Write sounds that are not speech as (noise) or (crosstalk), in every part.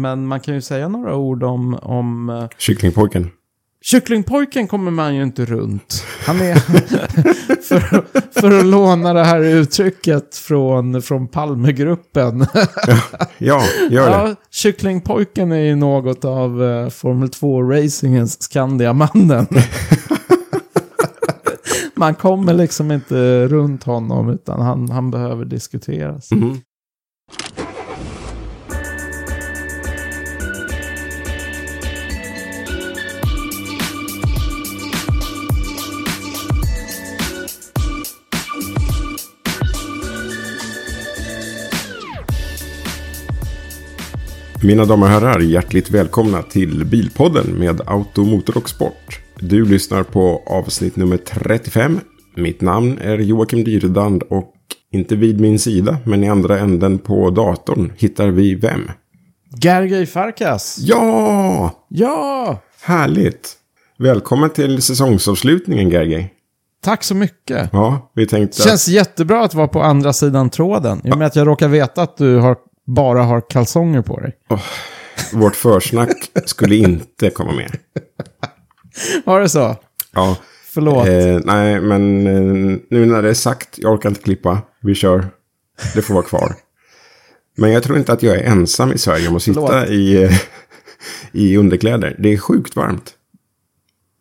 Men man kan ju säga några ord om... om eh, Kycklingpojken. Kycklingpojken kommer man ju inte runt. Han är, (laughs) för, för att låna det här uttrycket från, från Palmegruppen. Ja, gör det. Ja, Kycklingpojken är ju något av uh, Formel 2-racingens Skandiamannen. (laughs) Man kommer liksom inte runt honom utan han, han behöver diskuteras. Mm. Mina damer och herrar, hjärtligt välkomna till Bilpodden med Auto, Motor och Sport. Du lyssnar på avsnitt nummer 35. Mitt namn är Joakim Dyredand och inte vid min sida, men i andra änden på datorn hittar vi vem? Gergely Farkas. Ja! Ja! Härligt! Välkommen till säsongsavslutningen, Gergely. Tack så mycket. Ja, vi tänkte... Det känns jättebra att vara på andra sidan tråden. I och med att jag råkar veta att du har, bara har kalsonger på dig. Vårt försnack skulle inte komma med. Var det så? Ja. Förlåt. Eh, nej, men eh, nu när det är sagt, jag orkar inte klippa. Vi kör. Det får vara kvar. Men jag tror inte att jag är ensam i Sverige om att sitta Förlåt. i, eh, i underkläder. Det är sjukt varmt.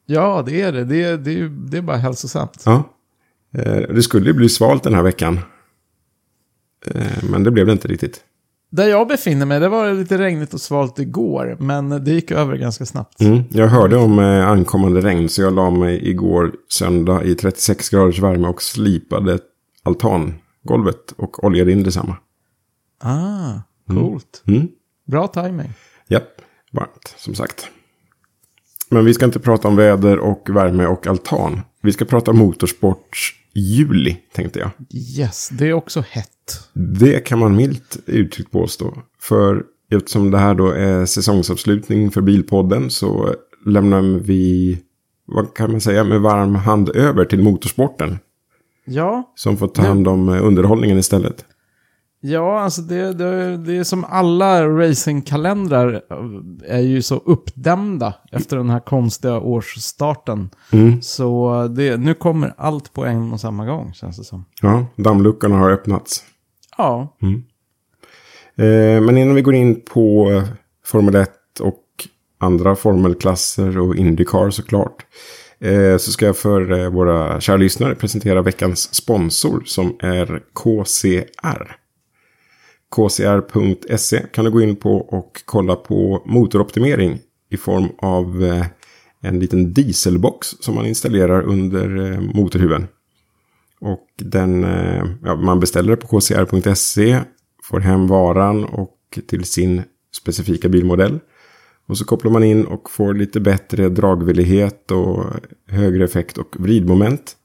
Ja, det är det. Det är, det är, det är bara hälsosamt. Ja. Eh, det skulle ju bli svalt den här veckan. Eh, men det blev det inte riktigt. Där jag befinner mig, det var lite regnigt och svalt igår. Men det gick över ganska snabbt. Mm. Jag hörde om eh, ankommande regn så jag la mig igår söndag i 36 graders värme och slipade altangolvet och oljade in detsamma. Ah, coolt. Mm. Bra timing. Japp, varmt som sagt. Men vi ska inte prata om väder och värme och altan. Vi ska prata motorsport juli, tänkte jag. Yes, det är också hett. Det kan man milt uttryckt påstå. För eftersom det här då är säsongsavslutning för Bilpodden så lämnar vi, vad kan man säga, med varm hand över till motorsporten. Ja, Som får ta hand om eh, underhållningen istället. Ja alltså det, det, det är som alla racingkalendrar eh, är ju så uppdämda efter den här konstiga årsstarten. Mm. Så det, nu kommer allt på en och samma gång, känns det som. Ja, dammluckorna har öppnats. Ja, Eh, Men innan vi går in på Formel 1 och andra formelklasser och Indycar såklart. eh, Så ska jag för eh, våra kära lyssnare presentera veckans sponsor som är KCR. KCR.se kan du gå in på och kolla på motoroptimering i form av eh, en liten dieselbox som man installerar under eh, motorhuven. Och den, eh, ja, man beställer på kcr.se, får hem varan och till sin specifika bilmodell. Och så kopplar man in och får lite bättre dragvillighet och högre effekt och vridmoment.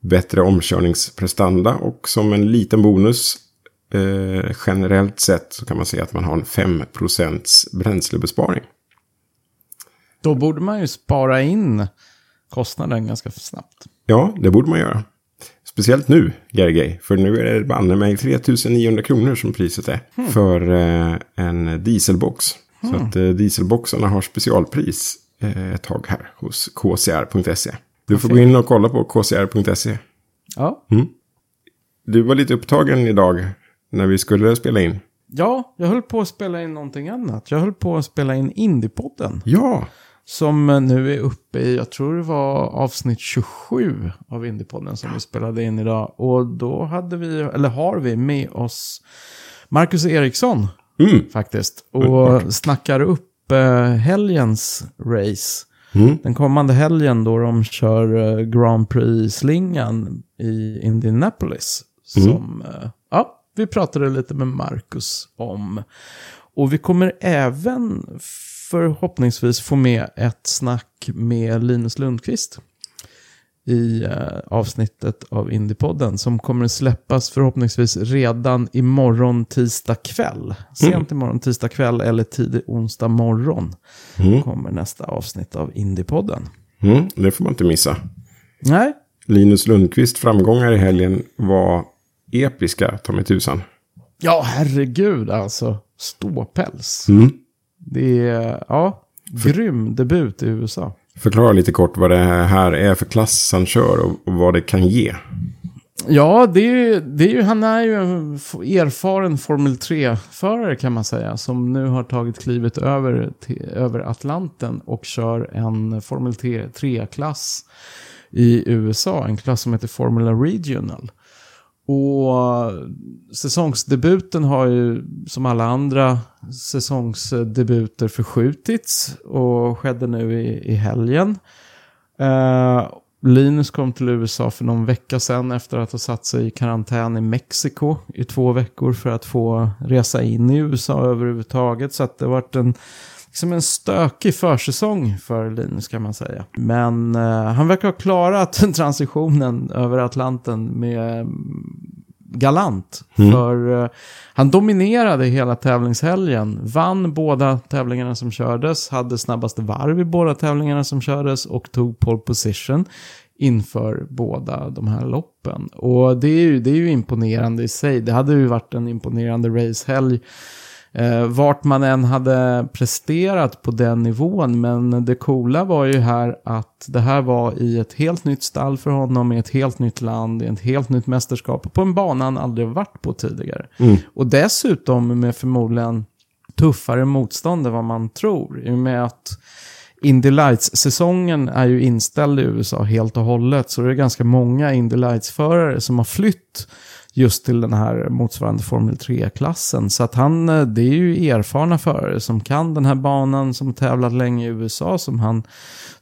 Bättre omkörningsprestanda och som en liten bonus eh, generellt sett så kan man säga att man har en 5% bränslebesparing. då borde man ju spara in kostnaden ganska snabbt. Ja, det borde man göra. Speciellt nu, Gergej. För nu är det banne mig 3900 kronor som priset är. För eh, en dieselbox. Så att eh, dieselboxarna har specialpris eh, ett tag här hos kcr.se. Du får gå in och kolla på kcr.se. Ja. Du var lite upptagen idag när vi skulle spela in. ja, jag höll på att spela in någonting annat. Jag höll på att spela in Indiepodden. Ja, Som nu är uppe i, jag tror det var avsnitt 27 av Indiepodden som vi spelade in idag. Och då hade vi, eller har vi med oss Marcus Eriksson mm. faktiskt. Och snackar upp eh, helgens race. Mm. Den kommande helgen då de kör eh, Grand Prix-slingan i Indianapolis. Mm. Som, eh, ja, vi pratade lite med Marcus om. Och vi kommer även förhoppningsvis få med ett snack med Linus Lundqvist i eh, avsnittet av Indiepodden som kommer släppas förhoppningsvis redan imorgon tisdag kväll. Sent imorgon tisdag kväll eller tidig onsdag morgon Mm. kommer nästa avsnitt av Indiepodden. Mm, det får man inte missa. Nej, Linus Lundqvist framgångar i helgen var episka, ta mig tusan. ja herregud alltså. Ståpäls. Mm. Det är, ja, grym debut i USA. Förklara lite kort vad det här är för klass han kör och, och vad det kan ge. Ja, det är, det är ju, han är ju en erfaren Formel 3-förare kan man säga. Som nu har tagit klivet över, till, över Atlanten och kör en Formel 3-klass i USA. En klass som heter Formula Regional. Och säsongsdebuten har ju som alla andra säsongsdebuter förskjutits och skedde nu i, i helgen. Uh, Linus kom till USA för någon vecka sedan efter att ha satt sig i karantän i Mexiko i två veckor för att få resa in i USA överhuvudtaget. Så att det har varit en, liksom en stökig försäsong för Linus kan man säga. Men eh, han verkar ha klarat (laughs) transitionen över Atlanten med mm, galant. För eh, han dominerade hela tävlingshelgen. Vann båda tävlingarna som kördes. Hade snabbaste varv i båda tävlingarna som kördes. Och tog pole position inför båda de här loppen. Och det är ju, det är ju imponerande i sig. Det hade ju varit en imponerande racehelg. Eh, vart man än hade presterat på den nivån. Men det coola var ju här att det här var i ett helt nytt stall för honom, i ett helt nytt land, i ett helt nytt mästerskap. På en bana han aldrig varit på tidigare. Och dessutom med förmodligen tuffare motstånd än vad man tror. I och med att Indy Lights-säsongen är ju inställd i USA helt och hållet. Så det är ganska många Indy Lights-förare som har flytt just till den här motsvarande Formel 3-klassen. Så att han, eh, det är ju erfarna förare som kan den här banan, som tävlat länge i USA, som han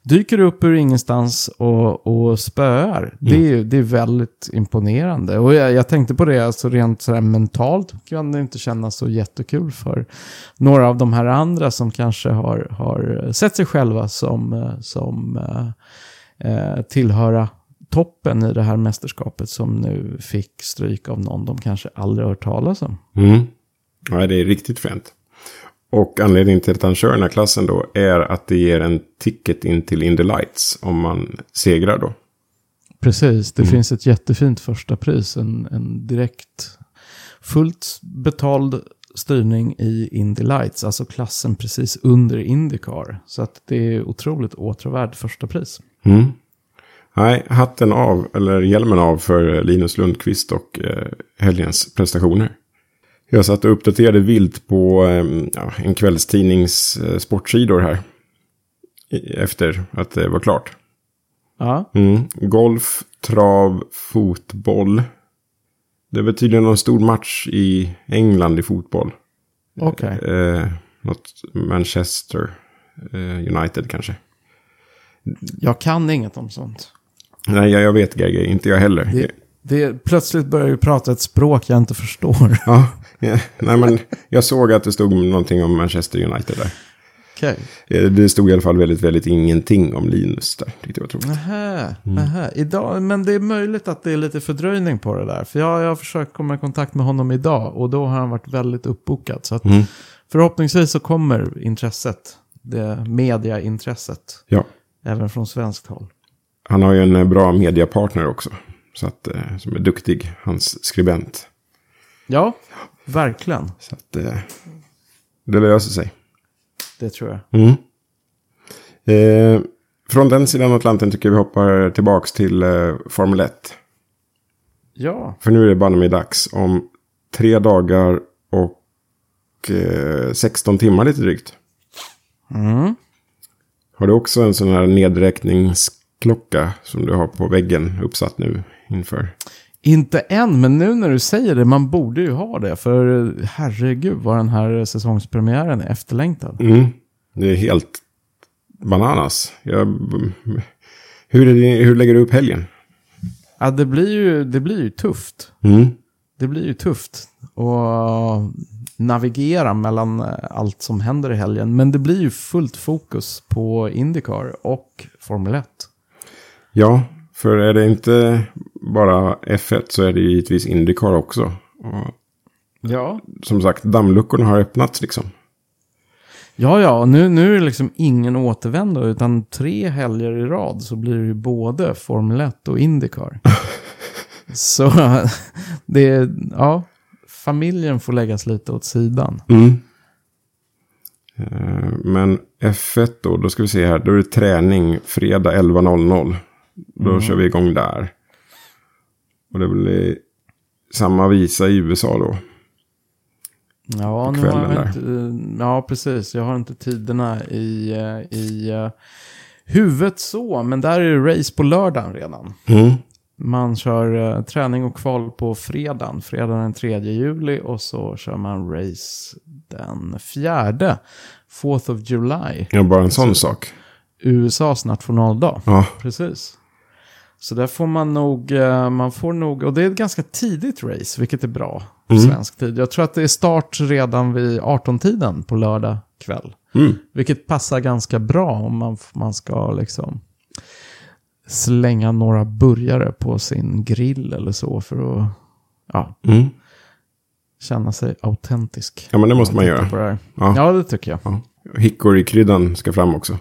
dyker upp ur ingenstans och, och spöar. Det, är, ju- det är väldigt imponerande. Och jag, jag tänkte på det, alltså rent så mentalt kan det inte kännas så jättekul för några av de här andra som kanske har, har sett sig själva som, eh, som eh, eh, tillhöra toppen i det här mästerskapet som nu fick stryk av någon de kanske aldrig hört talas om. Mm. Ja, det är riktigt fränt. Och anledningen till att han kör den här klassen då är att det ger en ticket in till Indy Lights om man segrar då. Precis, det finns ett jättefint första pris. En, en direkt fullt betald styrning i Indy Lights, alltså klassen precis under Indycar. Så att det är otroligt åtråvärd första pris. Mm. Nej, hatten av, eller hjälmen av för Linus Lundqvist och eh, helgens prestationer. Jag satt och uppdaterade vilt på eh, en kvällstidnings eh, sportsidor här. I, efter att det var klart. Ja, Mm. Golf, trav, fotboll. Det väl tydligen någon stor match i England i fotboll. okej. Eh, något Manchester eh, United kanske. Jag kan inget om sånt. Nej, jag, jag vet GG, inte jag heller. Det, det, plötsligt börjar vi prata ett språk jag inte förstår. (laughs) Ja, ja, nej men jag såg att det stod någonting om Manchester United där. Okej. Eh, Det stod i alla fall väldigt, väldigt ingenting om Linus där. Tyckte jag var tråkigt. Nähä, nähä. Idag, men det är möjligt att det är lite fördröjning på det där. För jag, jag har försökt komma i kontakt med honom idag och då har han varit väldigt uppbokad. Så att Mm. förhoppningsvis så kommer intresset, det mediaintresset, Ja, även från svenskt håll. Han har ju en eh, bra mediapartner också. Så att, eh, som är duktig, hans skribent. Ja, verkligen. Så att eh, det löser sig. Det tror jag. Mm. Eh, från den sidan Atlanten tycker jag vi hoppar tillbaks till eh, Formel 1. Ja, För nu är det bara mig dags om tre dagar och eh, 16 timmar lite drygt. mm. Har du också en sån här nedräkningsklocka som du har på väggen uppsatt nu inför? Inte än, men nu när du säger det, man borde ju ha det. För herregud vad den här säsongspremiären är efterlängtad. Mm. Det är helt bananas. Jag, hur, det, hur lägger du upp helgen? Ja, det blir ju, det blir ju tufft. Mm. Det blir ju tufft. och navigera mellan allt som händer i helgen. Men det blir ju fullt fokus på Indycar och Formel 1. Ja, för är det inte bara F1 så är det givetvis Indycar också. Och Ja. som sagt, dammluckorna har öppnats liksom. Ja, ja, nu, nu är det liksom ingen återvändo, utan tre helger i rad så blir det ju både Formel 1 och Indycar. (laughs) så det är, ja, familjen får läggas lite åt sidan. Mm. Eh, Men F1 då, då ska vi se här. Då är det träning fredag 11.00. Då kör vi igång där. Och det blir samma visa i USA då. Ja, nu har jag inte, ja, precis. Jag har inte tiderna i, eh, i eh, huvudet så, men där är det race på lördagen redan. Mm. Man kör eh, träning och kval på fredagen, fredagen den 3 juli och så kör man race den 4, 4th of July, Ja, bara en sån sak. USAs nationaldag. Ja, Precis. Så där får man nog, eh, man får nog, och det är ett ganska tidigt race, vilket är bra på Mm. svensk tid. Jag tror att det är start redan vid 18-tiden på lördag kväll. mm. Vilket passar ganska bra om man, man ska liksom slänga några burgare på sin grill eller så för att ja, Mm. känna sig autentisk. ja men det måste man göra. Det. Ja. Ja, det tycker jag. Ja. Hickory-kryddan ska fram också.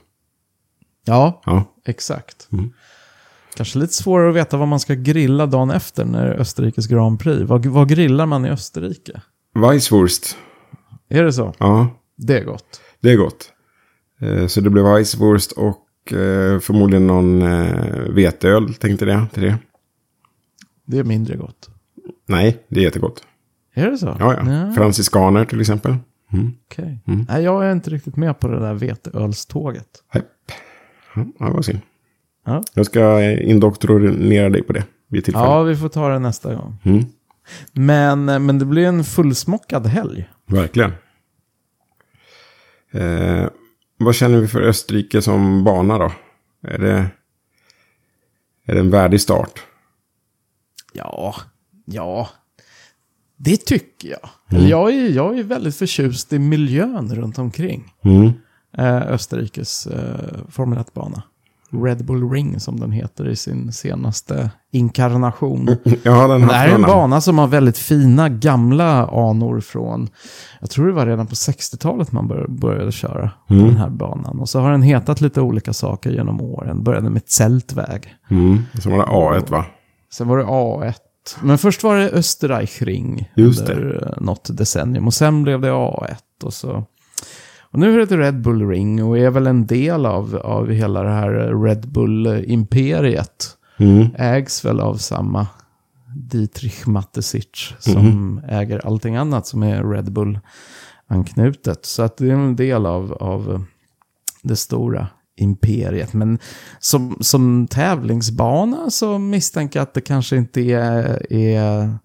Ja, Ja. exakt. Mm. Kanske lite svårare att veta vad man ska grilla dagen efter när det är Österrikes Grand Prix. Vad, vad grillar man i Österrike? Weisswurst. Är det så? Ja, Det är gott. det är gott. Eh, Så det blir Weisswurst och eh, förmodligen någon eh, veteöl tänkte jag till det. Det är mindre gott. Nej, det är jättegott. Är det så? Ja, ja. Franciskaner till exempel. Mm. Okej. Mm. Nej, jag är inte riktigt med på det där veteölståget. Hepp. Ja, det var synd. Ja. Jag ska indoktrinera dig på det vid tillfälle. Ja, vi får ta det nästa gång. Mm. Men, men det blir en fullsmockad helg. Verkligen. Eh, vad känner vi för Österrike som bana då? Är det, är det en värdig start? Ja, ja. Det tycker jag. Eller Jag, är, jag är väldigt förtjust i miljön runt omkring Mm. eh, Österrikes eh, Formel 1-bana. Red Bull Ring som den heter i sin senaste inkarnation. (laughs) Ja, den det här är en bana som har väldigt fina gamla anor från, jag tror det var redan på 60-talet man bör, började köra på Mm. den här banan. Och så har den hetat lite olika saker genom åren. Började med Zeltväg. Mm. Så var det A1 va? Sen var det A1. Men först var det Österreichring Just under eh, något decennium. Och sen blev det A1. Och, så. Och nu är det Red Bull Ring och är väl en del av, av hela det här Red Bull-imperiet. Mm. Ägs väl av samma Dietrich Mateschitz som äger allting annat som är Red Bull-anknutet. Så att det är en del av, av det stora imperiet. Men som, som tävlingsbana så misstänker jag att det kanske inte är, är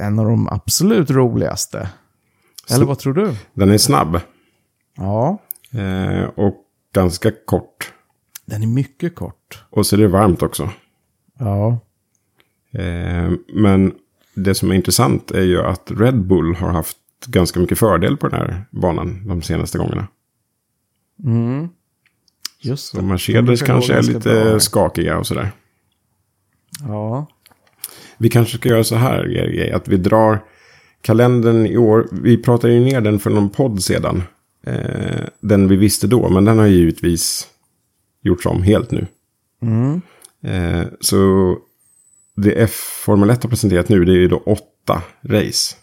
en av de absolut roligaste. Eller vad tror du? Den är snabb. Ja, Eh, och ganska kort. den är mycket kort. Och så är det varmt också. Ja, Eh, men det som är intressant är ju att Red Bull har haft ganska mycket fördel på den här banan de senaste gångerna. mm. just Så det. Mercedes brukar gå kanske är lite bra skakiga och sådär. Ja, Vi kanske ska göra så här, att vi drar kalendern i år. Vi pratade ju ner den för någon podd sedan. Eh, den vi visste då, men den har givetvis gjorts om helt nu. mm. Eh, så det F Formel 1 har presenterat nu, det är ju då åtta race.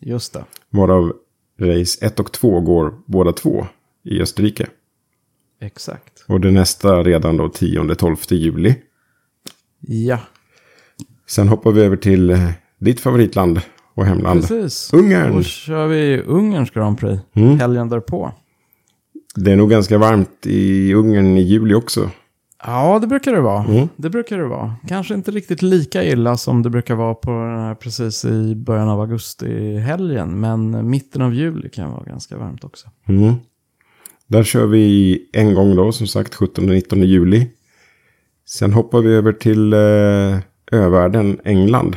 just det. Varav race 1 och 2 går båda två i Österrike. Exakt. Och det nästa redan då 10-12 juli. Ja, Sen hoppar vi över till eh, ditt favoritland och hemland. precis. Ungern. Då kör vi Ungerns Grand Prix Mm. helgen därpå. Det är nog ganska varmt i Ungern i juli också. Ja, det brukar det vara. Mm. Det brukar det vara. Kanske inte riktigt lika illa som det brukar vara på den här precis i början av augusti helgen. Men mitten av juli kan vara ganska varmt också. Mm. Där kör vi en gång då, som sagt 17-19 juli. Sen hoppar vi över till eh, övärlden England.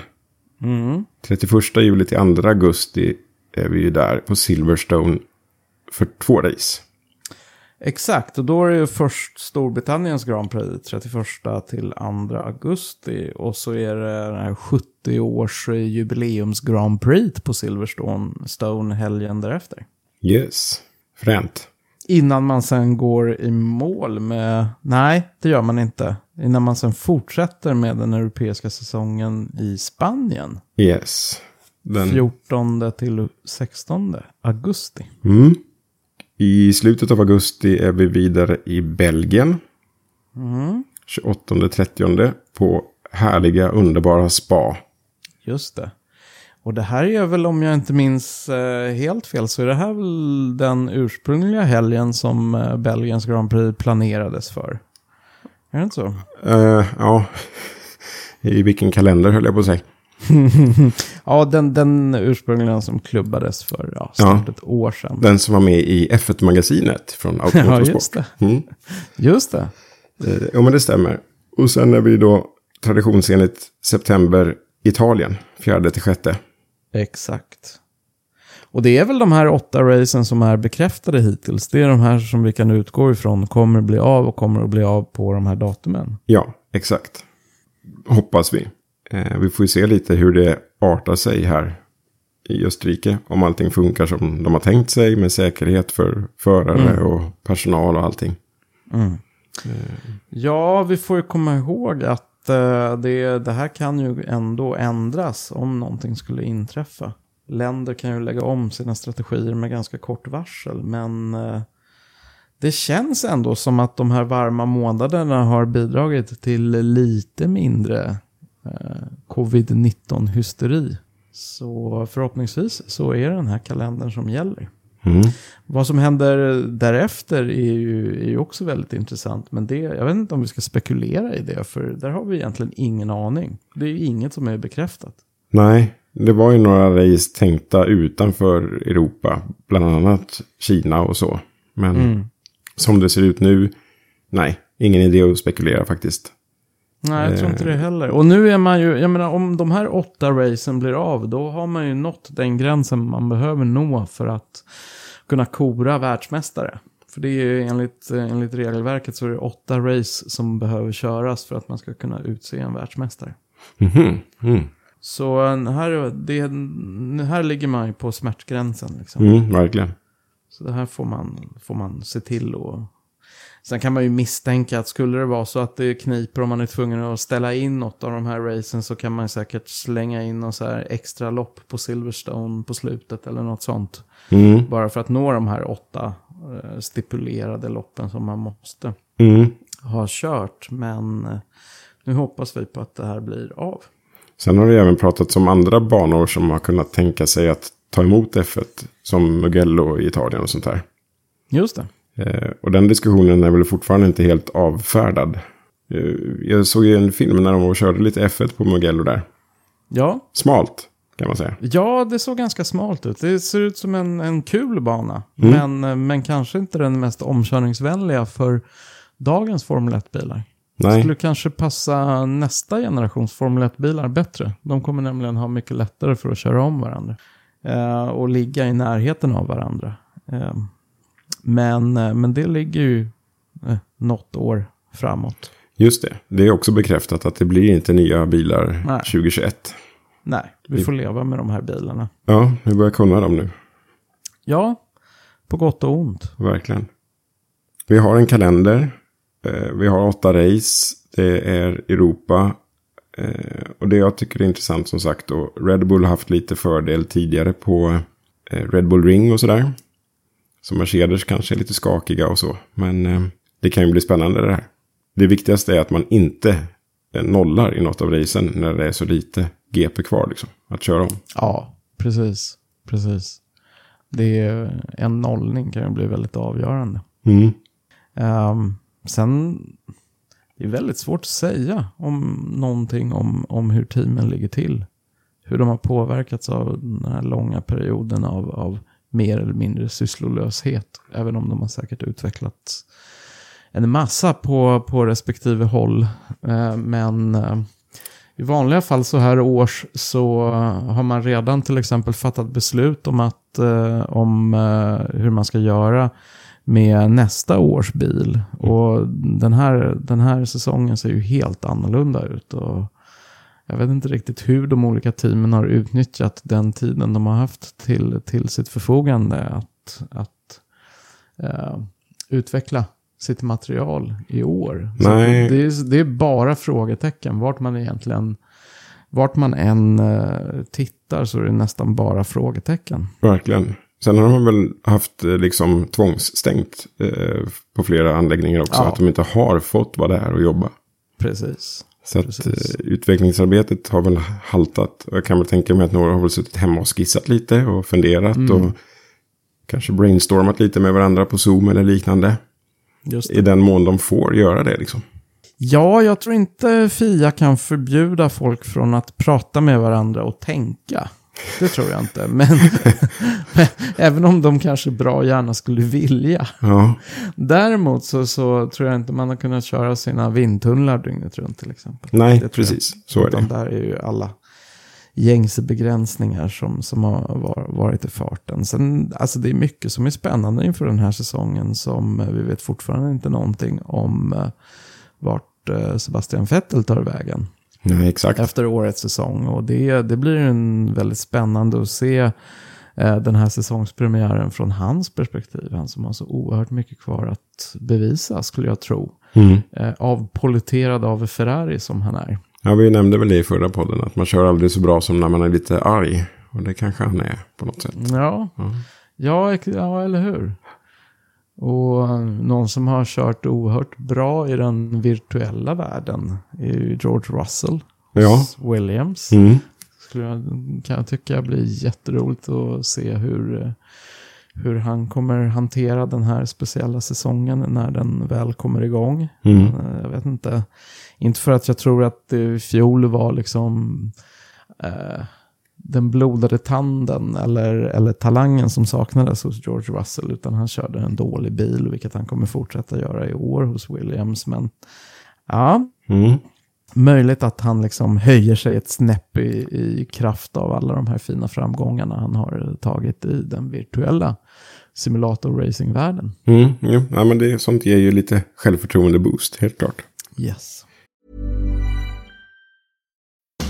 Mm. 31 juli till 2 augusti är vi ju där på Silverstone för två race. Exakt, och då är det först Storbritanniens Grand Prix 31 till 2 augusti. Och så är det den här 70-års jubileums Grand Prix på Silverstone Stone helgen därefter. Yes, fränt. Innan man sen går i mål med, nej det gör man inte. Innan man sen fortsätter med den europeiska säsongen i Spanien. Yes. Den, 14 till 16 augusti. mm. I slutet av augusti är vi vidare i Belgien. Mm. 28-30 på härliga, underbara spa. Just det. Och det här är väl, om jag inte minns eh, helt fel, så är det här väl den ursprungliga helgen som eh, Belgiens Grand Prix planerades för. Är det inte så? Eh, ja, (laughs) i vilken kalender höll jag på att säga. (laughs) ja, den, den ursprungligen som klubbades för ja, snart Ja. ett år sedan. Den som var med i F1-magasinet från (laughs) Ja, Automotorsport. just det. Mm. Just det. Eh, ja, men det stämmer. Och sen är vi då traditionsenligt september Italien, fjärde till sjätte. Exakt. Och det är väl de här åtta racen som är bekräftade hittills. Det är de här som vi kan utgå ifrån kommer bli av och kommer att bli av på de här datumen. Ja, exakt. Hoppas vi. Eh, vi får ju se lite hur det artar sig här i Österrike. Om allting funkar som de har tänkt sig med säkerhet för förare och personal och allting. Ja, vi får ju komma ihåg att eh, det, det här kan ju ändå ändras om någonting skulle inträffa. Länder kan ju lägga om sina strategier med ganska kort varsel, men eh, det känns ändå som att de här varma månaderna har bidragit till lite mindre eh, covid-19-hysteri. Så förhoppningsvis så är det den här kalendern som gäller. Mm. Vad som händer därefter är ju, är ju också väldigt intressant. Men det, jag vet inte om vi ska spekulera i det, för där har vi egentligen ingen aning. Det är ju inget som är bekräftat. Nej, det var ju några race tänkta utanför Europa. Bland annat Kina och så. Men som det ser ut nu, nej, ingen idé att spekulera faktiskt. Nej, jag tror inte det heller. Och nu är man ju, jag menar om de här åtta racen blir av, då har man ju nått den gränsen man behöver nå för att kunna kora världsmästare. För det är ju enligt, eh, enligt regelverket så är det åtta race som behöver köras för att man ska kunna utse en världsmästare. Mhm, Mm. Så eh, här, det, här ligger man ju på smärtgränsen. Liksom. Mm, verkligen. Så det här får man, får man se till och... Sen kan man ju misstänka att skulle det vara så att det kniper om man är tvungen att ställa in något av de här racen så kan man säkert slänga in något så här extra lopp på Silverstone på slutet eller något sånt. Mm. Bara för att nå de här åtta eh, stipulerade loppen som man måste Mm. ha kört. Men eh, nu hoppas vi på att det här blir av. Sen har det även pratats om andra banor som har kunnat tänka sig att ta emot F1. Som Mugello i Italien och sånt där. Just det. Eh, och den diskussionen är väl fortfarande inte helt avfärdad. Eh, jag såg ju en film när de var och körde lite F1 på Mugello där. Ja, Smalt, kan man säga. Ja, det såg ganska smalt ut. Det ser ut som en, en kul bana. Men, eh, men kanske inte den mest omkörningsvänliga för dagens Formel 1-bilar. Nej, Skulle kanske passa nästa generations Formel 1-bilar bättre. De kommer nämligen ha mycket lättare för att köra om varandra. Eh, och ligga i närheten av varandra. Eh, men, eh, men det ligger ju eh, något år framåt. just det. Det är också bekräftat att det blir inte nya bilar Nej. 2021. Nej, vi får leva med de här bilarna. Ja, vi börjar kunna dem nu. Ja, på gott och ont. Verkligen. Vi har en kalender. Eh, Vi har åtta race. Det är Europa. Eh, Och det jag tycker är intressant som sagt då. Red Bull har haft lite fördel tidigare på eh, Red Bull Ring och sådär. Så Mercedes kanske är lite skakiga och så. Men det kan ju bli spännande det här. Det viktigaste är att man inte nollar i något av racen när det är så lite GP kvar liksom. Att köra om. Ja, precis. Precis. Det är en nollning kan ju bli väldigt avgörande. Mm. Ehm, sen, det är väldigt svårt att säga om någonting om, om hur teamen ligger till. Hur de har påverkats av den här långa perioden av, av mer eller mindre sysslolöshet. Även om de har säkert utvecklat en massa på, på respektive håll. Eh, men eh, i vanliga fall så här års så har man redan till exempel fattat beslut om, att, eh, om hur man ska göra med nästa års bil. Och den här, den här säsongen ser ju helt annorlunda ut. Och jag vet inte riktigt hur de olika teamen har utnyttjat den tiden de har haft till, till sitt förfogande att, att uh, utveckla sitt material i år. Nej. Det är, det är bara frågetecken vart man egentligen vart man än uh, tittar så är det nästan bara frågetecken. Verkligen. Sen har de väl haft eh, liksom tvångsstängt eh, på flera anläggningar också. Ja. Att de inte har fått vara där och jobba. Precis. Så att eh, utvecklingsarbetet har väl haltat. Jag kan väl tänka mig att några har väl suttit hemma och skissat lite och funderat. Mm. Och kanske brainstormat lite med varandra på Zoom eller liknande. I den mån de får göra det liksom. Ja, jag tror inte Fia kan förbjuda folk från att prata med varandra och tänka. Det tror jag inte. Men, (laughs) men även om de kanske bra gärna skulle vilja. Ja, Däremot så, så tror jag inte man har kunnat köra sina vindtunnlar dygnet runt till exempel. nej, Det tror jag. precis. Så är Utan det. där är ju alla gängse begränsningar som, som har var, varit i farten. Sen, alltså det är mycket som är spännande inför den här säsongen som eh, vi vet fortfarande inte någonting om eh, vart eh, Sebastian Vettel tar vägen Nej, exakt. efter årets säsong. Och det, det blir en väldigt spännande att se eh, den här säsongspremiären från hans perspektiv. Han som har så oerhört mycket kvar att bevisa skulle jag tro. Mm. Eh, avpoliterad av Ferrari som han är. Ja, vi nämnde väl det i förra podden. Att man kör aldrig så bra som när man är lite arg. Och det kanske han är på något sätt. Ja, Ja. ja, ja eller hur? Och någon som har kört oerhört bra i den virtuella världen är ju George Russell. Ja. Williams. Mm. Skulle jag, kan jag tycka blir jätteroligt att se hur, hur han kommer hantera den här speciella säsongen när den väl kommer igång. Mm. Eh, Jag vet inte. Inte för att jag tror att i fjol var liksom eh, den blodade tanden eller, eller talangen som saknades hos George Russell. Utan han körde en dålig bil, vilket han kommer fortsätta göra i år hos Williams. Men ja, Mm. möjligt att han liksom höjer sig ett snäpp i, i kraft av alla de här fina framgångarna han har tagit i den virtuella simulator-racingvärlden. Mm. Jo, ja, men det, sånt ger ju lite självförtroende-boost, helt klart. Yes.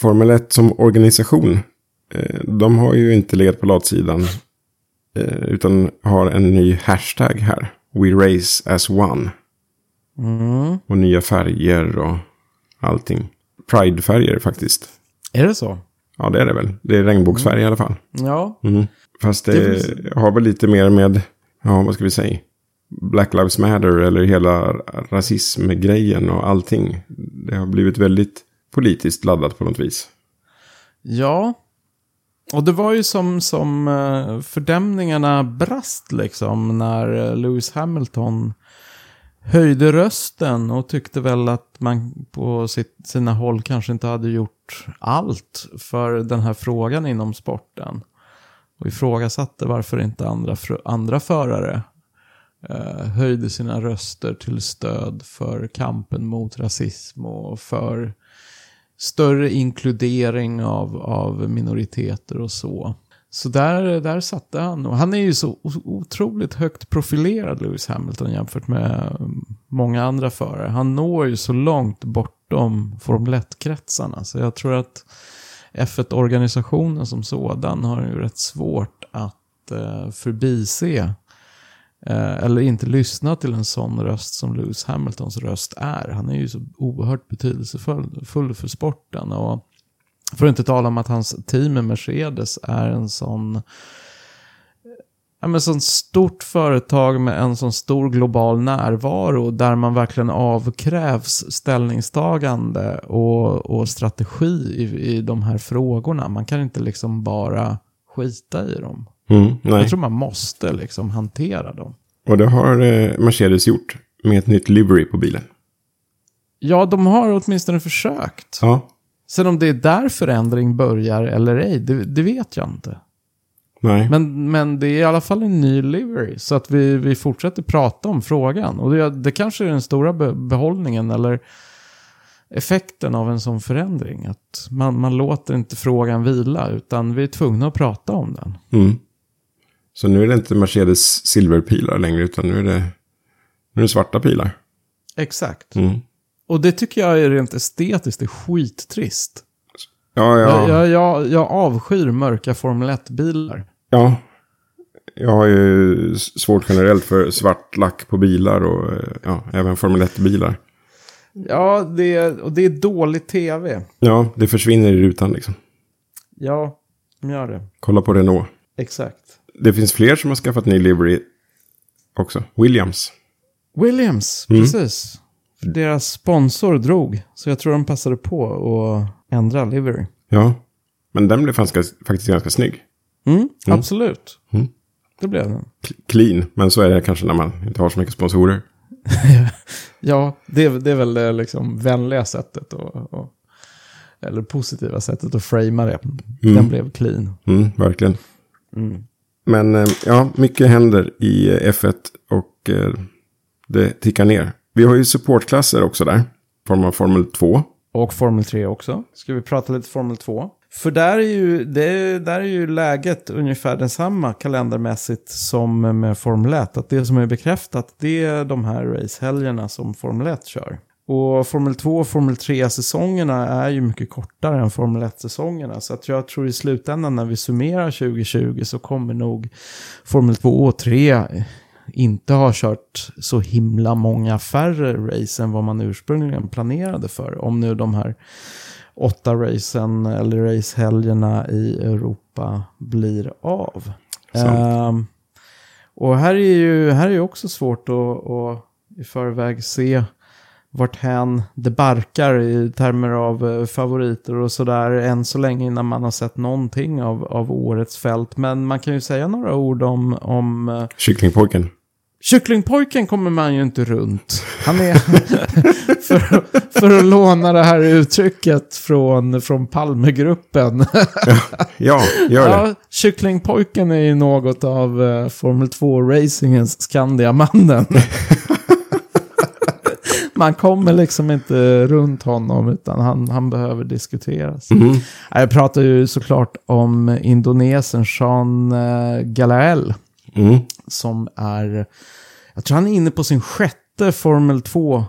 Formel 1 som organisation, eh, de har ju inte legat på latsidan. Eh, utan har en ny hashtag här. We race as one. Mm. Och nya färger och allting. Pride-färger faktiskt. Är det så? Ja, det är det väl. Det är regnbågsfärg i alla fall. Ja. Mm. Fast det, Det har väl lite mer med, ja vad ska vi säga, Black Lives Matter eller hela rasismgrejen och allting. Det har blivit väldigt politiskt laddat på något vis. Ja. Och det var ju som, som eh, fördämningarna brast liksom när eh, Lewis Hamilton höjde rösten och tyckte väl att man på sitt, sina håll kanske inte hade gjort allt för den här frågan inom sporten. Och ifrågasatte varför inte andra, andra förare eh, höjde sina röster till stöd för kampen mot rasism och för större inkludering av, av minoriteter och så. Så där, där satte han. Och han är ju så otroligt högt profilerad, Lewis Hamilton, jämfört med mm, många andra förare. Han når ju så långt bortom Formel 1-kretsarna. Så jag tror att F1-organisationen som sådan har ju rätt svårt att eh, förbise Eh, eller inte lyssna till en sån röst som Lewis Hamiltons röst är. Han är ju så oerhört betydelsefull full för sporten. Och för att inte tala om att hans team med Mercedes är en sån ja, men stort företag med en sån stor global närvaro där man verkligen avkrävs ställningstagande och, och strategi i, i de här frågorna. Man kan inte liksom bara skita i dem. Mm. Jag tror man måste liksom hantera dem. Och det har eh, Mercedes gjort med ett nytt livery på bilen. Ja, de har åtminstone försökt. Ja, Sen om det är där förändring börjar eller ej, det, det vet jag inte. nej. Men, men det är i alla fall en ny livery. Så att vi, vi fortsätter prata om frågan. Och det, det kanske är den stora be, behållningen eller effekten av en sån förändring. Att man, man låter inte frågan vila utan vi är tvungna att prata om den. Mm. Så nu är det inte Mercedes silverpilar längre, utan nu är det, nu är det svarta pilar. Exakt. Mm. Och det tycker jag är rent estetiskt är skittrist. Ja, ja, jag, jag, jag avskyr mörka Formel 1-bilar. ja. Jag har ju svårt generellt för svart lack på bilar och eh, ja, även Formel 1-bilar. Ja, det är, och det är dålig tv. Ja, det försvinner i rutan liksom. Ja, de gör det. Kolla på Renault. Exakt. Det finns fler som har skaffat ny livery också. Williams. Williams, Mm. precis. Deras sponsor drog, så jag tror de passade på att ändra livery. Ja, men den blev faktiskt, ganska snygg. Mm, Absolut. Mm. Det blev den. Clean, men så är det kanske när man inte har så mycket sponsorer. (laughs) Ja, det, är- det är väl det liksom vänliga sättet och, och, eller positiva sättet att framea det. Den blev clean. Mm, verkligen. Men eh, ja, mycket händer i eh, F1 och eh, det tickar ner. Vi har ju supportklasser också där. Form av Formel 2. Och Formel 3 också. Ska vi prata lite Formel 2? För där är ju, det, där är ju läget ungefär densamma kalendermässigt som med Formel 1. Att det som är bekräftat det är de här racehelgerna som Formel 1 kör. Och Formel 2 och Formel 3-säsongerna är ju mycket kortare än Formel 1-säsongerna. Så att jag tror i slutändan när vi summerar 2020 så kommer nog Formel 2 och 3 inte ha kört så himla många färre race än vad man ursprungligen planerade för. Om nu de här åtta racen eller racehelgerna i Europa blir av. Ehm, och här är ju här är också svårt att, att i förväg se vart hän det barkar i termer av eh, favoriter och sådär än så länge innan man har sett någonting av, av årets fält. Men man kan ju säga några ord om, om eh, Kycklingpojken. Kycklingpojken kommer man ju inte runt. Han är, (laughs) för, för att låna det här uttrycket från, från Palmegruppen. Ja, gör det. Ja, Kycklingpojken är ju något av eh, Formel 2-racingens Skandiamannen. (laughs) Man kommer liksom inte runt honom utan han, han behöver diskuteras. Mm. Ja, Jag pratar ju såklart om Indonesien Jean eh, Galael Mm. som är, jag tror han är inne på sin sjätte Formel 2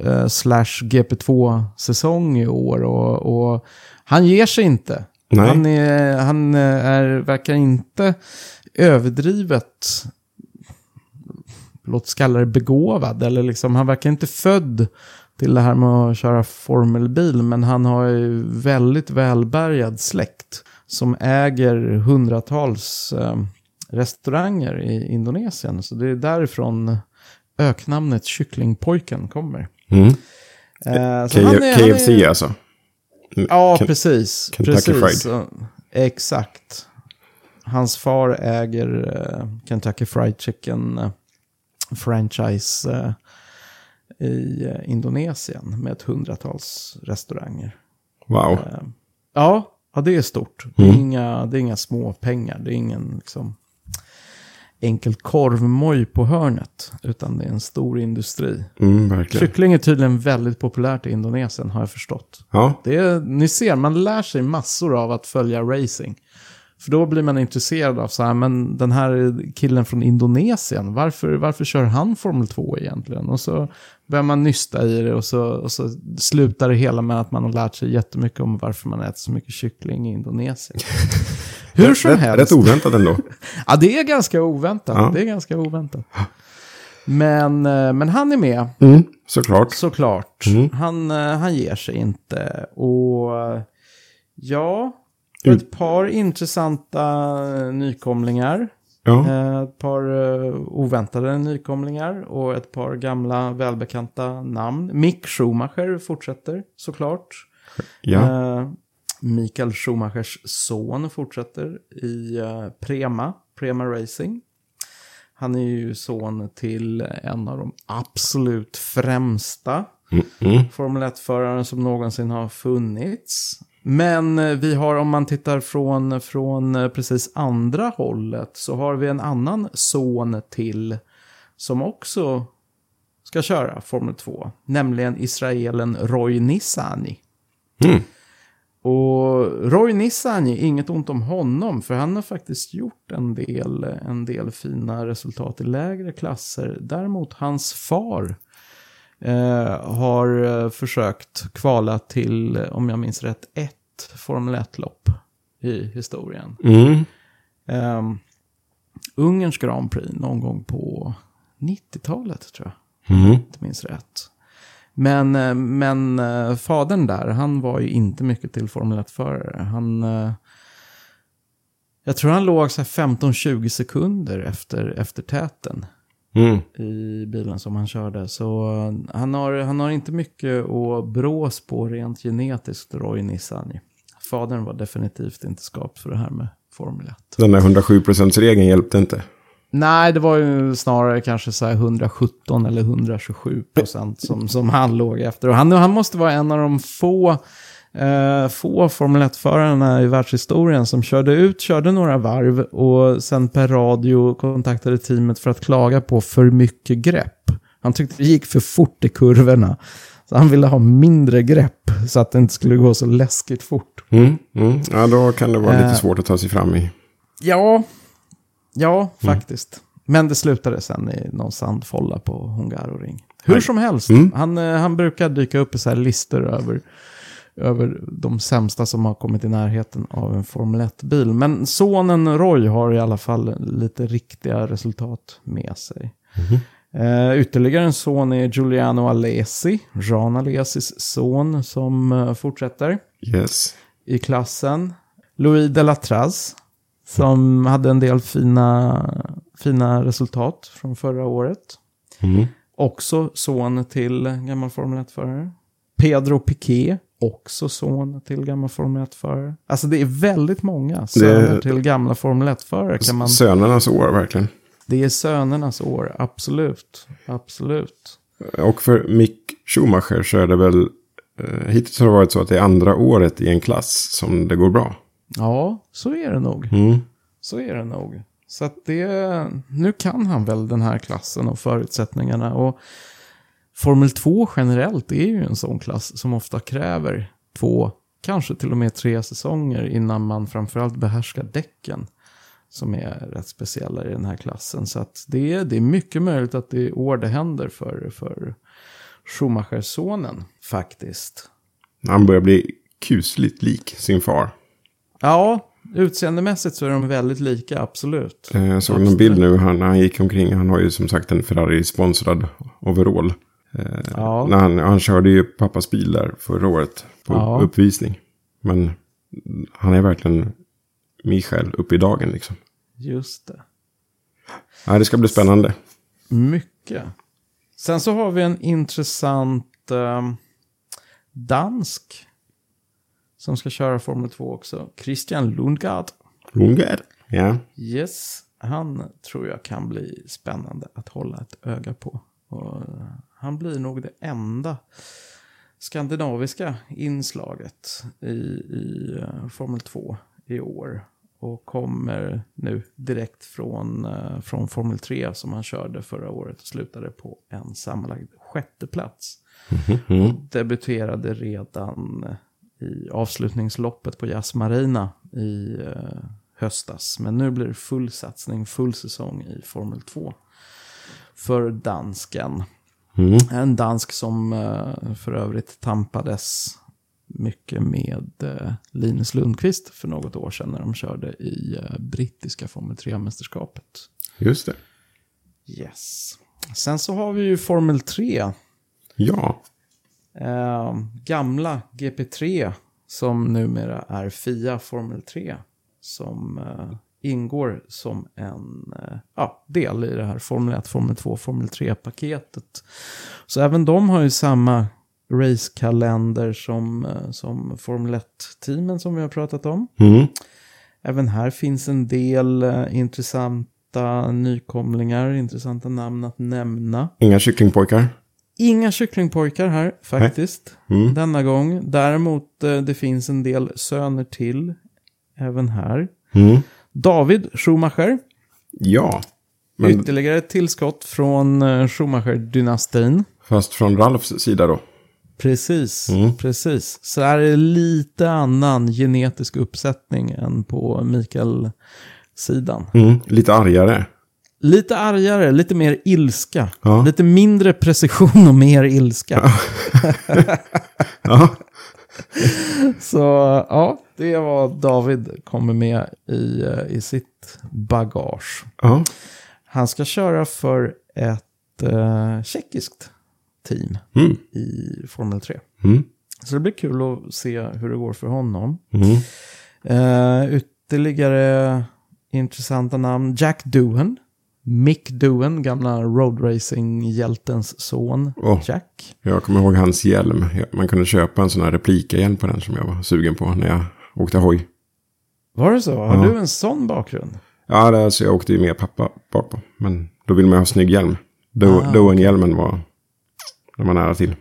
eh, slash GP2-säsong i år. Och, och han ger sig inte. Nej. Han, är, han eh, är, verkar inte överdrivet, låt oss kalla det begåvad. Eller liksom, han verkar inte född till det här med att köra formelbil. Men han har ju väldigt välbärgad släkt som äger hundratals eh, restauranger i Indonesien. Så det är därifrån öknamnet Kycklingpojken kommer. Mm. Eh, så K- han är- han KFC är- alltså. Ja, Ken- precis. Kentucky precis. Fried. Så, exakt. Hans far äger eh, Kentucky Fried Chicken eh, franchise eh, i eh, Indonesien med ett hundratals restauranger. Wow. Eh, ja, ja, det är stort. Det, är Mm. inga, det är inga små pengar. Det är ingen liksom, enkel korvmoj på hörnet. Utan det är en stor industri. Mm. Kyckling är tydligen väldigt populärt i Indonesien har jag förstått. Ja, Det är, ni ser, man lär sig massor av att följa racing. För då blir man intresserad av så här, men den här killen från Indonesien, varför, varför kör han Formel 2 egentligen? Och så börjar man nysta i det och så, och så slutar det hela med att man har lärt sig jättemycket om varför man äter så mycket kyckling i Indonesien. (laughs) Hur som rätt, helst. rätt oväntat ändå. (laughs) Ja, det är ganska oväntat. Ja. Det är ganska oväntat. Men, eh, men han är med, Mm, såklart. såklart. Mm. Han, eh, han ger sig inte. Och ja, Mm. ett par intressanta eh, nykomlingar. Ja. Eh, Ett par eh, oväntade nykomlingar och ett par gamla välbekanta namn. Mick Schumacher fortsätter såklart. ja. Mikael Schumachers son fortsätter i Prema, Prema Racing. Han är ju son till en av de absolut främsta Mm. Formel 1-föraren som någonsin har funnits. Men eh, vi har, om man tittar från, från eh, precis andra hållet, så har vi en annan son till som också ska köra Formel 2. Nämligen israelen Roy Nissani. Mm. Och Roy Nissani, inget ont om honom, för han har faktiskt gjort en del, en del fina resultat i lägre klasser. Däremot hans far eh, har eh, försökt kvala till, eh, om jag minns rätt, ett Formel 1-lopp i historien. Mm. Um, Ungerns Grand Prix någon gång på 90-talet tror jag Mm. inte minns rätt. Men, eh, men eh, fadern där, han var ju inte mycket till Formel 1-förare. Han... eh, Jag tror han låg så här 15-20 sekunder efter, efter täten Mm. i bilen som han körde. Så eh, han har, han har inte mycket att brås på rent genetiskt, Roy Nissani. Fadern var definitivt inte skapt för det här med Formel 1. Den där 107%-regeln hjälpte inte. Nej, det var ju snarare kanske så här 117 eller 127 procent som, som han låg efter. Och han, han måste vara en av de få, eh, få Formel 1-förarna i världshistorien som körde ut, körde några varv och sen per radio kontaktade teamet för att klaga på för mycket grepp. Han tyckte det gick för fort i kurvorna. Så han ville ha mindre grepp så att det inte skulle gå så läskigt fort. Mm. Mm. Ja, då kan det vara lite Eh. svårt att ta sig fram i. Ja, ja faktiskt. Men det slutade sen i någon sandfålla på Hungaroring. Hur som helst, Mm. han, eh, han brukar dyka upp i så här listor över, över de sämsta som har kommit i närheten av en Formel 1-bil. Men sonen Roy har i alla fall lite riktiga resultat med sig. Eh, ytterligare en son är Giuliano Alesi, Jean Alesis son, som eh, fortsätter Yes. i klassen. Louis Delatraz, som hade en del fina, fina resultat från förra året. Mm. Också son till gammal Formel 1-förare. Pedro Piquet, också son till gammal Formel 1-förare. Alltså det är väldigt många söner till gamla Formel 1-förare. Kan man... Sönernas år verkligen. Det är sönernas år, absolut. Absolut. Och för Mick Schumacher så är det väl eh, hittills har det varit så att det är andra året i en klass som det går bra. Ja, så är det nog. Mm. Så är det nog. Så att det, nu kan han väl den här klassen och förutsättningarna. Och Formel 2 generellt är ju en sån klass som ofta kräver två, kanske till och med tre säsonger innan man framförallt behärskar däcken. Som är rätt speciella i den här klassen. Så att det, är, det är mycket möjligt att det är år det händer för, för Schumacher-sonen faktiskt. Han börjar bli kusligt lik sin far. Ja, utseendemässigt så är de väldigt lika, absolut. Eh, Jag såg någon bild nu han, när han gick omkring. Han har ju som sagt en Ferrari-sponsrad overall. Eh, Ja. När han, han körde ju pappas bil där förra året på Ja. uppvisning. Men han är verkligen Michael upp i dagen liksom. Just det. Ja, det ska bli spännande. Mycket. Sen så har vi en intressant ehm, dansk som ska köra Formel 2 också. Christian Lundgaard. Lundgren. Ja. Yes, han tror jag kan bli spännande att hålla ett öga på. Och eh, han blir nog det enda skandinaviska inslaget i, i eh, Formel 2 i år. Och kommer nu direkt från, eh, från Formel 3 som han körde förra året och slutade på en sammanlagd sjätte plats. Debuterade redan i avslutningsloppet på Jazz Marina i eh, höstas. Men nu blir det full satsning, full säsong i Formel 2. För dansken. Mm. En dansk som eh, för övrigt tampades mycket med eh, Linus Lundqvist för något år sedan när de körde i eh, brittiska Formel 3-mästerskapet. Just det. Yes. Sen så har vi ju Formel 3. Ja. Eh, gamla GP3 som numera är FIA Formel 3. Som eh, ingår som en eh, ja, del i det här Formel 1, Formel 2, Formel 3-paketet. Så även de har ju samma racekalender som, eh, som Formel 1-teamen som vi har pratat om. Mm. Även här finns en del eh, intressanta nykomlingar, intressanta namn att nämna. Inga kycklingpojkar. Inga kycklingpojkar här faktiskt. Mm. Denna gång. Däremot det finns en del söner till. Även här. Mm. David Schumacher. Ja. Men Ytterligare ett tillskott från eh, Schumacher-dynastin. fast från Ralfs sida då. Precis, Mm. precis. Så är det lite annan genetisk uppsättning än på Mikael-sidan. Mm. Lite argare. Lite argare, lite mer ilska. Ja. Lite mindre precision och mer ilska. Ja. (laughs) Så ja, det är vad David kommer med i, eh, i sitt bagage. ja. Han ska köra för ett eh, tjeckiskt team Mm. i Formel 3. Mm. Så det blir kul att se hur det går för honom. Mm. Eh, ytterligare intressanta namn. Jack Doohan. Mick Doohan, gamla roadracing-hjältens son. Åh. Jack. Jag kommer ihåg hans hjälm. Man kunde köpa en sån här replika-hjälm på den som jag var sugen på när jag åkte hoj. Var det så? Har Ja. du en sån bakgrund? Ja, det, alltså, jag åkte ju med pappa bak på. Men då ville man ha snygg hjälm. Do- Ah, Doen-hjälmen var, den var nära till.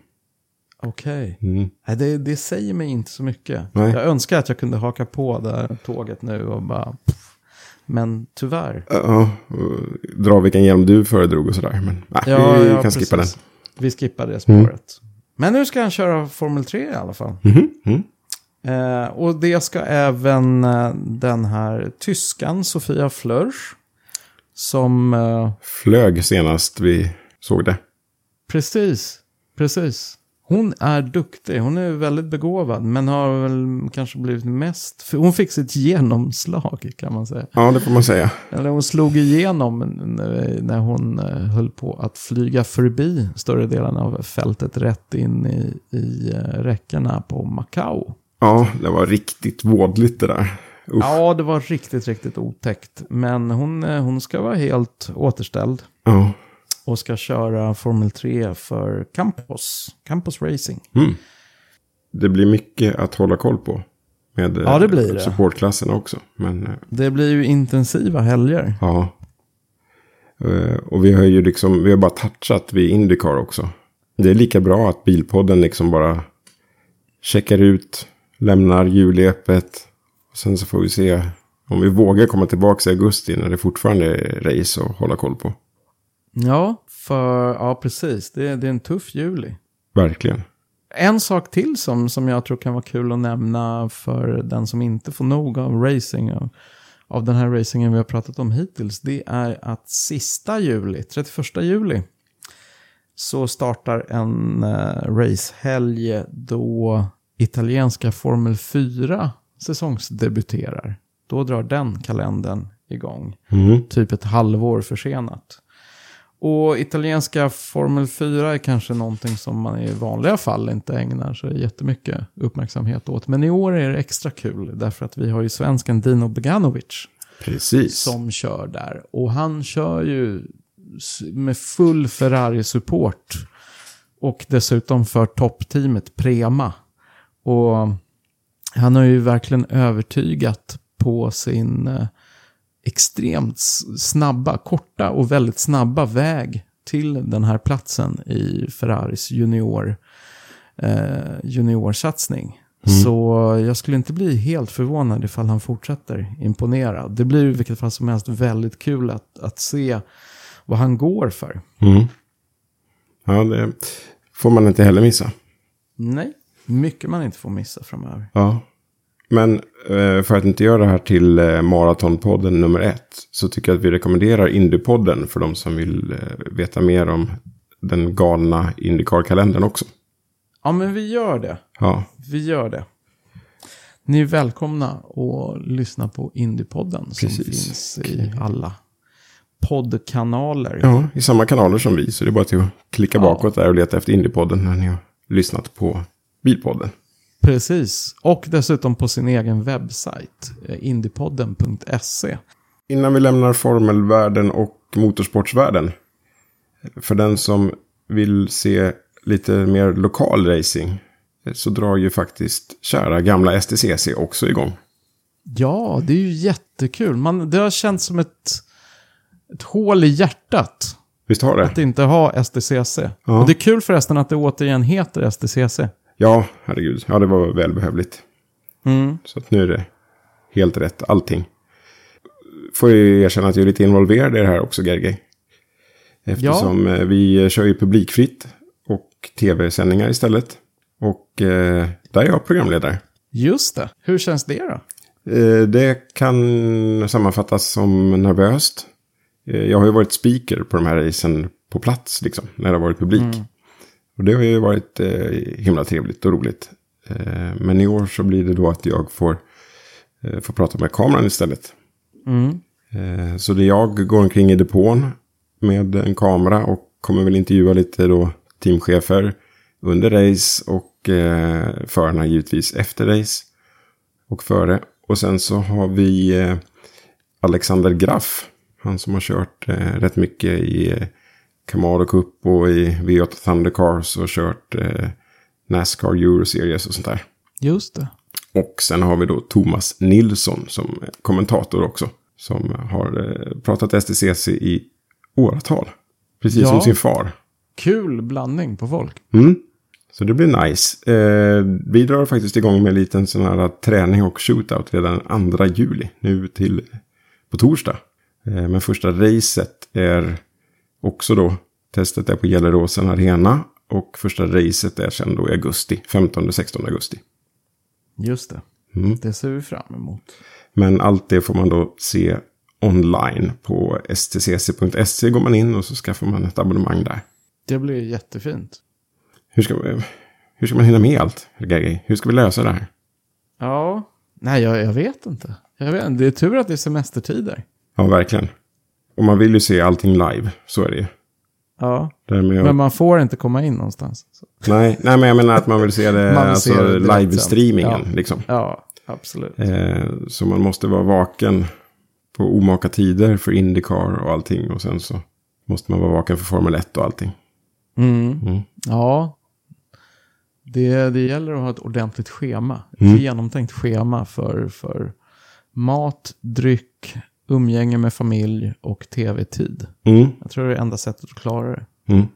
Okej. Mm. Nej, det, det säger mig inte så mycket. Nej. Jag önskar att jag kunde haka på det här tåget nu och bara... Pff. Men tyvärr. Ja, dra vilken hjälm du föredrog och sådär. Men äh, vi kan skippa den. Vi skippar det spåret. Men nu ska han köra Formel 3 i alla fall. Mhm, Mm. Eh, och det ska även eh, den här tyskan Sofia Flörsch. Som, eh, Flög senast vi såg det. precis, precis. Hon är duktig, hon är väldigt begåvad. Men har väl kanske blivit mest, hon fick sitt genomslag kan man säga. Ja, det får man säga. Eller hon slog igenom när hon eh, höll på att flyga förbi större delen av fältet rätt in i, i eh, räckena på Macau. Ja, det var riktigt vådligt det där. Usch. Ja, det var riktigt, riktigt otäckt. Men hon, eh, hon ska vara helt återställd Ja. Och ska köra Formel 3 för Campos, Campos Racing. Mm. Det blir mycket att hålla koll på. Med eh, Ja, det blir det. supportklasserna också. Men eh, Det blir ju intensiva helger. ja. Eh, Och vi har ju liksom, vi har bara touchat vid Indycar också. Det är lika bra att Bilpodden liksom bara checkar ut, lämnar jullepet. Och sen så får vi se om vi vågar komma tillbaka i augusti när det fortfarande är race att hålla koll på. Ja, för, ja precis. Det, det är en tuff juli. Verkligen. En sak till som, som jag tror kan vara kul att nämna för den som inte får nog av racing, av, av den här racingen vi har pratat om hittills, det är att sista juli, 31 juli, så startar en uh, racehelg då italienska Formel 4 säsongsdebuterar. Då drar den kalendern igång Mm. typ ett halvår försenat. Och italienska Formel 4 är kanske någonting som man i vanliga fall inte ägnar sig jättemycket uppmärksamhet åt. Men i år är det extra kul därför att vi har ju svensken Dino Beganovic Precis. som kör där. Och han kör ju med full Ferrari-support. Och dessutom för toppteamet Prema. Och han har ju verkligen övertygat på sin eh, extremt snabba, korta och väldigt snabba väg till den här platsen i Ferraris junior, eh, juniorsatsning. Så jag skulle inte bli helt förvånad ifall han fortsätter imponera. Det blir i vilket fall som helst väldigt kul att, att se vad han går för. Mm. Ja, det får man inte heller missa. Nej, mycket man inte får missa framöver. Ja. Men eh, för att inte göra det här till eh, Maratonpodden nummer ett. Så tycker jag att vi rekommenderar Indiepodden för de som vill eh, veta mer om den galna Indycar-kalendern också. Ja, men vi gör det. Ja, Vi gör det. Ni är välkomna att lyssna på Indiepodden som finns i alla poddkanaler. ja, i samma kanaler som vi. Så det är bara till att klicka bakåt där och leta efter Indiepodden när ni har lyssnat på Bilpodden. Precis. Och dessutom på sin egen webbsajt, eh, indiepodden.se. Innan vi lämnar formelvärlden och motorsportsvärlden. För den som vill se lite mer lokal racing. Så drar ju faktiskt kära gamla STCC också igång. Ja, det är ju jättekul. Man, det har känts som ett, ett hål i hjärtat Visst har att det? inte ha STCC. Ja. Och det är kul förresten att det återigen heter STCC. Ja, herregud. Ja, det var välbehövligt. Mm. Så att nu är det helt rätt allting. Får jag ju erkänna att jag är lite involverad i det här också, Gergej. Eftersom eh, vi kör ju publikfritt och tv-sändningar istället. Och eh, där är jag programledare. Just det. Hur känns det då? Eh, det kan sammanfattas som nervöst. Eh, jag har ju varit speaker på de här racen på plats, liksom, när det har varit publik. Och det har ju varit eh, himla trevligt och roligt. Eh, men i år så blir det då att jag får, eh, får prata med kameran istället. Mm. Eh, så det jag går omkring i depån med en kamera och kommer väl intervjua lite då teamchefer under race och eh, förarna givetvis efter race och före. Och sen så har vi eh, Alexander Graff, han som har kört eh, rätt mycket i eh, Camaro Cup och i V8 Thundercars och kört eh, Nascar Euro Series och sånt där. Just det. Och sen har vi då Thomas Nilsson som kommentator också. Som har eh, pratat STCC i åratal. Precis Ja. som sin far. Kul blandning på folk. Mm. Så det blir nice. Eh, vi drar faktiskt igång med en liten sån här träning och shootout redan 2 juli. Nu till på torsdag. Eh, men första racet är också då. Testet är på Gelleråsen Arena. Och första racet är sen då i augusti. 15-16 augusti. Just det. Mm. Det ser vi fram emot. Men allt det får man då se online på stcc.se går man in och så skaffar man ett abonnemang där. Det blir jättefint. Hur ska, vi- hur ska man hinna med allt? Hur ska vi lösa det här? Ja. Nej, jag, jag vet inte. Jag vet, inte. det är tur att det är semestertider. Ja, verkligen. Och man vill ju se allting live, så är det ju. Ja. Det här med att- Men man får inte komma in någonstans. Så. nej, nej, men jag menar att man vill se det, (laughs) alltså det livestreamingen. Ja. Liksom. Ja, absolut. Eh, så man måste vara vaken på omaka tider för Indycar och allting. Och sen så måste man vara vaken för Formel 1 och allting. Mm. Ja. Det, det gäller att ha ett ordentligt schema. Ett Mm. genomtänkt schema för, för mat, dryck, umgänge med familj och tv-tid. Mm. Jag tror det är det enda sättet att klara det. Mm.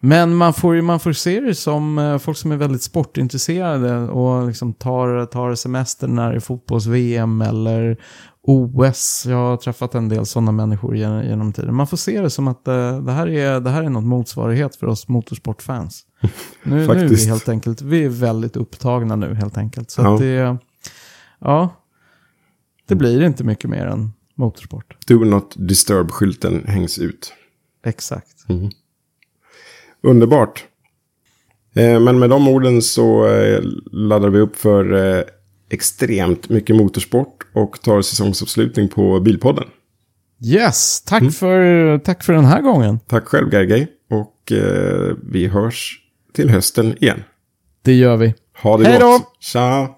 Men man får ju man får se det som eh, folk som är väldigt sportintresserade och liksom tar, tar semester när det är fotbolls-VM eller OS. Jag har träffat en del sådana människor genom, genom tiden. Man får se det som att eh, det, här är, det här är något motsvarighet för oss motorsportfans. (laughs) Nu, nu är vi helt enkelt, vi är väldigt upptagna nu helt enkelt. Så Ja. att det, ja, det blir inte mycket mer än motorsport. Do not disturb-skylten hängs ut. Exakt. Underbart. Eh, men med de orden så eh, laddar vi upp för eh, extremt mycket motorsport och tar säsongsavslutning på Bilpodden. Yes, tack, Mm. för, tack för den här gången. Tack själv Gergej och vi hörs till hösten igen. Det gör vi. Ha det Hej då! gott. Tja!